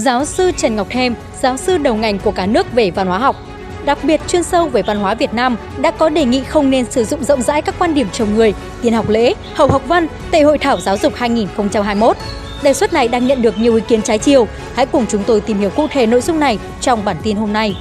giáo sư Trần Ngọc Thêm, giáo sư đầu ngành của cả nước về văn hóa học, đặc biệt chuyên sâu về văn hóa Việt Nam đã có đề nghị không nên sử dụng rộng rãi các quan điểm chồng người, tiền học lễ, hậu học văn tại Hội thảo giáo dục 2021. Đề xuất này đang nhận được nhiều ý kiến trái chiều. Hãy cùng chúng tôi tìm hiểu cụ thể nội dung này trong bản tin hôm nay.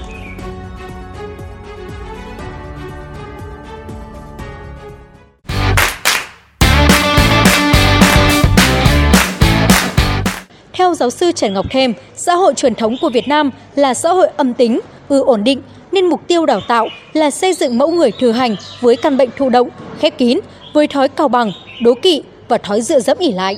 Giáo sư Trần Ngọc Thêm, xã hội truyền thống của Việt Nam là xã hội âm tính, ư ổn định, nên mục tiêu đào tạo là xây dựng mẫu người thừa hành với căn bệnh thụ động, khép kín, với thói cao bằng, đố kỵ và thói dựa dẫm ỉ lại.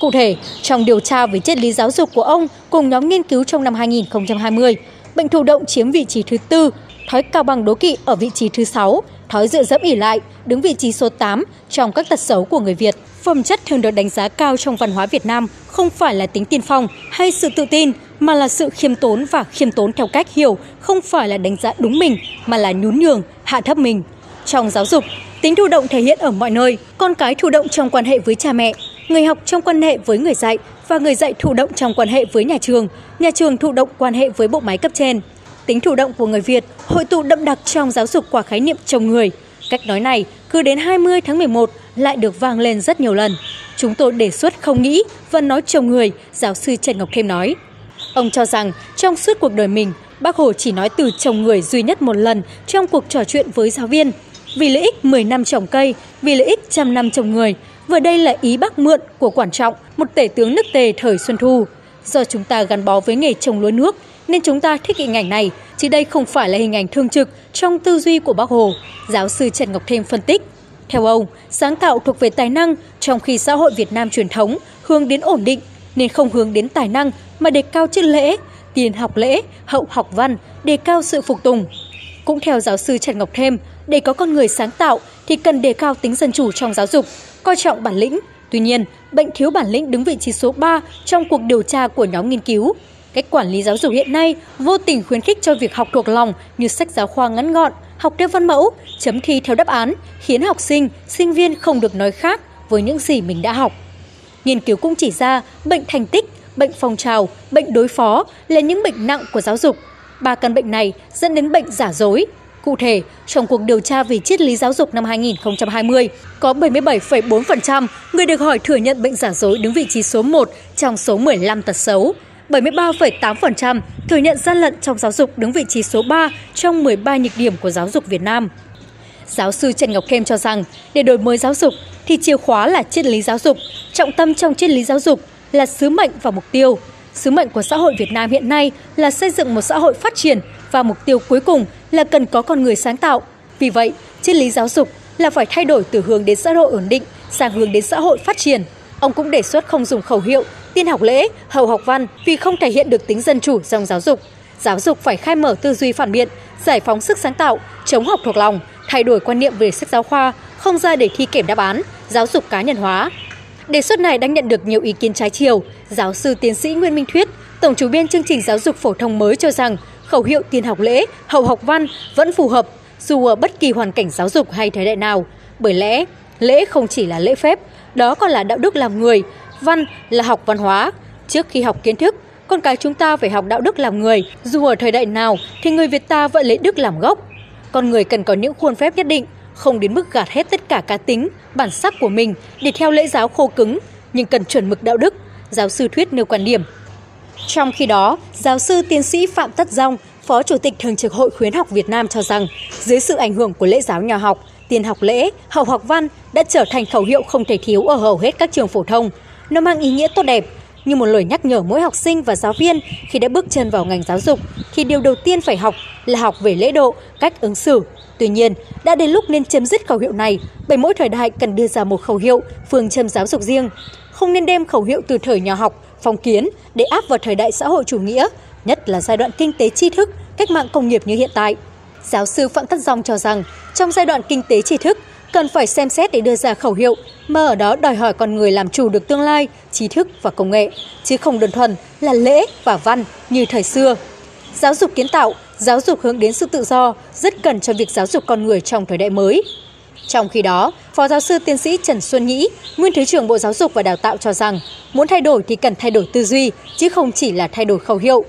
Cụ thể, trong điều tra về triết lý giáo dục của ông cùng nhóm nghiên cứu trong năm 2020, bệnh thụ động chiếm vị trí thứ tư, thói cao bằng đố kỵ ở vị trí thứ sáu thói dựa dẫm ỉ lại đứng vị trí số 8 trong các tật xấu của người Việt. Phẩm chất thường được đánh giá cao trong văn hóa Việt Nam không phải là tính tiên phong hay sự tự tin, mà là sự khiêm tốn và khiêm tốn theo cách hiểu không phải là đánh giá đúng mình mà là nhún nhường, hạ thấp mình. Trong giáo dục, tính thụ động thể hiện ở mọi nơi, con cái thụ động trong quan hệ với cha mẹ, người học trong quan hệ với người dạy và người dạy thụ động trong quan hệ với nhà trường, nhà trường thụ động quan hệ với bộ máy cấp trên. Tính chủ động của người Việt hội tụ đậm đặc trong giáo dục qua khái niệm chồng người. Cách nói này cứ đến 20 tháng 11 lại được vang lên rất nhiều lần. Chúng tôi đề xuất không nghĩ và nói chồng người, giáo sư Trần Ngọc Thêm nói. Ông cho rằng trong suốt cuộc đời mình, Bác Hồ chỉ nói từ chồng người duy nhất một lần trong cuộc trò chuyện với giáo viên. Vì lợi ích 10 năm trồng cây, vì lợi ích trăm năm trồng người. Vừa đây là ý bác mượn của quản trọng, một tể tướng nước tề thời Xuân Thu. Do chúng ta gắn bó với nghề trồng lúa nước, nên chúng ta thích hình ảnh này, chứ đây không phải là hình ảnh thương trực trong tư duy của bác Hồ. Giáo sư Trần Ngọc Thêm phân tích. Theo ông, sáng tạo thuộc về tài năng, trong khi xã hội Việt Nam truyền thống hướng đến ổn định, nên không hướng đến tài năng mà đề cao chất lễ, tiền học lễ, hậu học văn, đề cao sự phục tùng. Cũng theo giáo sư Trần Ngọc Thêm, để có con người sáng tạo thì cần đề cao tính dân chủ trong giáo dục, coi trọng bản lĩnh. Tuy nhiên, bệnh thiếu bản lĩnh đứng vị trí số 3 trong cuộc điều tra của nhóm nghiên cứu. Cách quản lý giáo dục hiện nay vô tình khuyến khích cho việc học thuộc lòng như sách giáo khoa ngắn gọn, học theo văn mẫu, chấm thi theo đáp án, khiến học sinh, sinh viên không được nói khác với những gì mình đã học. Nghiên cứu cũng chỉ ra bệnh thành tích, bệnh phong trào, bệnh đối phó là những bệnh nặng của giáo dục. Ba căn bệnh này dẫn đến bệnh giả dối. Cụ thể, trong cuộc điều tra về triết lý giáo dục năm 2020, có 77,4% người được hỏi thừa nhận bệnh giả dối đứng vị trí số 1 trong số 15 tật xấu. 73,8% thừa nhận gian lận trong giáo dục đứng vị trí số 3 trong 13 nhược điểm của giáo dục Việt Nam. Giáo sư Trần Ngọc Kem cho rằng, để đổi mới giáo dục thì chìa khóa là triết lý giáo dục, trọng tâm trong triết lý giáo dục là sứ mệnh và mục tiêu. Sứ mệnh của xã hội Việt Nam hiện nay là xây dựng một xã hội phát triển và mục tiêu cuối cùng là cần có con người sáng tạo. Vì vậy, triết lý giáo dục là phải thay đổi từ hướng đến xã hội ổn định sang hướng đến xã hội phát triển. Ông cũng đề xuất không dùng khẩu hiệu tiên học lễ, hậu học văn vì không thể hiện được tính dân chủ trong giáo dục. Giáo dục phải khai mở tư duy phản biện, giải phóng sức sáng tạo, chống học thuộc lòng, thay đổi quan niệm về sách giáo khoa, không ra để thi kiểm đáp án, giáo dục cá nhân hóa. Đề xuất này đang nhận được nhiều ý kiến trái chiều. Giáo sư tiến sĩ Nguyễn Minh Thuyết, tổng chủ biên chương trình giáo dục phổ thông mới cho rằng khẩu hiệu tiền học lễ, hậu học văn vẫn phù hợp dù ở bất kỳ hoàn cảnh giáo dục hay thời đại nào. Bởi lẽ, lễ không chỉ là lễ phép, đó còn là đạo đức làm người, văn là học văn hóa. Trước khi học kiến thức, con cái chúng ta phải học đạo đức làm người. Dù ở thời đại nào thì người Việt ta vẫn lấy đức làm gốc. Con người cần có những khuôn phép nhất định, không đến mức gạt hết tất cả cá tính, bản sắc của mình để theo lễ giáo khô cứng, nhưng cần chuẩn mực đạo đức, giáo sư Thuyết nêu quan điểm. Trong khi đó, giáo sư tiến sĩ Phạm Tất Dông, Phó Chủ tịch Thường trực Hội Khuyến học Việt Nam cho rằng, dưới sự ảnh hưởng của lễ giáo nhà học, tiền học lễ, hậu học văn đã trở thành khẩu hiệu không thể thiếu ở hầu hết các trường phổ thông. Nó mang ý nghĩa tốt đẹp, như một lời nhắc nhở mỗi học sinh và giáo viên khi đã bước chân vào ngành giáo dục thì điều đầu tiên phải học là học về lễ độ, cách ứng xử. Tuy nhiên, đã đến lúc nên chấm dứt khẩu hiệu này bởi mỗi thời đại cần đưa ra một khẩu hiệu, phương châm giáo dục riêng. Không nên đem khẩu hiệu từ thời nhà học, phong kiến để áp vào thời đại xã hội chủ nghĩa, nhất là giai đoạn kinh tế tri thức, cách mạng công nghiệp như hiện tại. Giáo sư Phạm Tất Dòng cho rằng, trong giai đoạn kinh tế tri thức, cần phải xem xét để đưa ra khẩu hiệu mà ở đó đòi hỏi con người làm chủ được tương lai, trí thức và công nghệ, chứ không đơn thuần là lễ và văn như thời xưa. Giáo dục kiến tạo, giáo dục hướng đến sự tự do rất cần cho việc giáo dục con người trong thời đại mới. Trong khi đó, Phó giáo sư tiến sĩ Trần Xuân Nhĩ, nguyên Thứ trưởng Bộ Giáo dục và Đào tạo cho rằng, muốn thay đổi thì cần thay đổi tư duy, chứ không chỉ là thay đổi khẩu hiệu.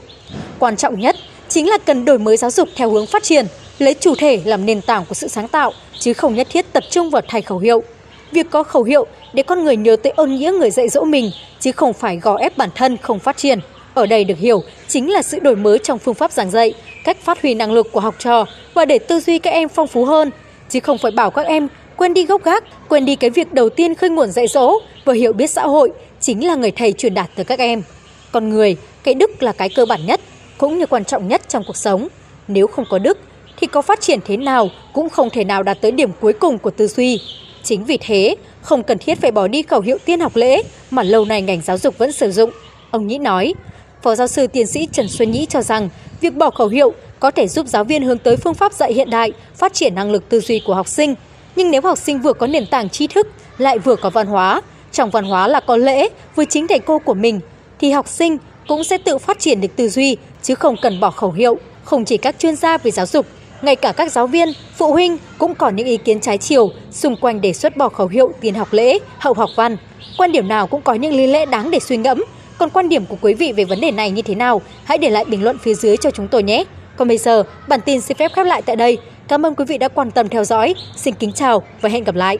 Quan trọng nhất chính là cần đổi mới giáo dục theo hướng phát triển, lấy chủ thể làm nền tảng của sự sáng tạo, chứ không nhất thiết tập trung vào thay khẩu hiệu. Việc có khẩu hiệu để con người nhớ tới ơn nghĩa người dạy dỗ mình, chứ không phải gò ép bản thân không phát triển. Ở đây được hiểu chính là sự đổi mới trong phương pháp giảng dạy, cách phát huy năng lực của học trò và để tư duy các em phong phú hơn, chứ không phải bảo các em quên đi gốc gác, quên đi cái việc đầu tiên khơi nguồn dạy dỗ và hiểu biết xã hội chính là người thầy truyền đạt tới các em. Con người, cái đức là cái cơ bản nhất, cũng như quan trọng nhất trong cuộc sống. Nếu không có đức, thì có phát triển thế nào cũng không thể nào đạt tới điểm cuối cùng của tư duy. Chính vì thế, không cần thiết phải bỏ đi khẩu hiệu tiên học lễ mà lâu nay ngành giáo dục vẫn sử dụng. Ông Nhĩ nói, Phó giáo sư tiến sĩ Trần Xuân Nhĩ cho rằng, việc bỏ khẩu hiệu có thể giúp giáo viên hướng tới phương pháp dạy hiện đại, phát triển năng lực tư duy của học sinh. Nhưng nếu học sinh vừa có nền tảng tri thức, lại vừa có văn hóa, trong văn hóa là có lễ với chính thầy cô của mình, thì học sinh cũng sẽ tự phát triển được tư duy, chứ không cần bỏ khẩu hiệu. Không chỉ các chuyên gia về giáo dục, ngay cả các giáo viên, phụ huynh cũng có những ý kiến trái chiều xung quanh đề xuất bỏ khẩu hiệu tiền học lễ, hậu học văn. Quan điểm nào cũng có những lý lẽ đáng để suy ngẫm. Còn quan điểm của quý vị về vấn đề này như thế nào? Hãy để lại bình luận phía dưới cho chúng tôi nhé. Còn bây giờ, bản tin xin phép khép lại tại đây. Cảm ơn quý vị đã quan tâm theo dõi. Xin kính chào và hẹn gặp lại.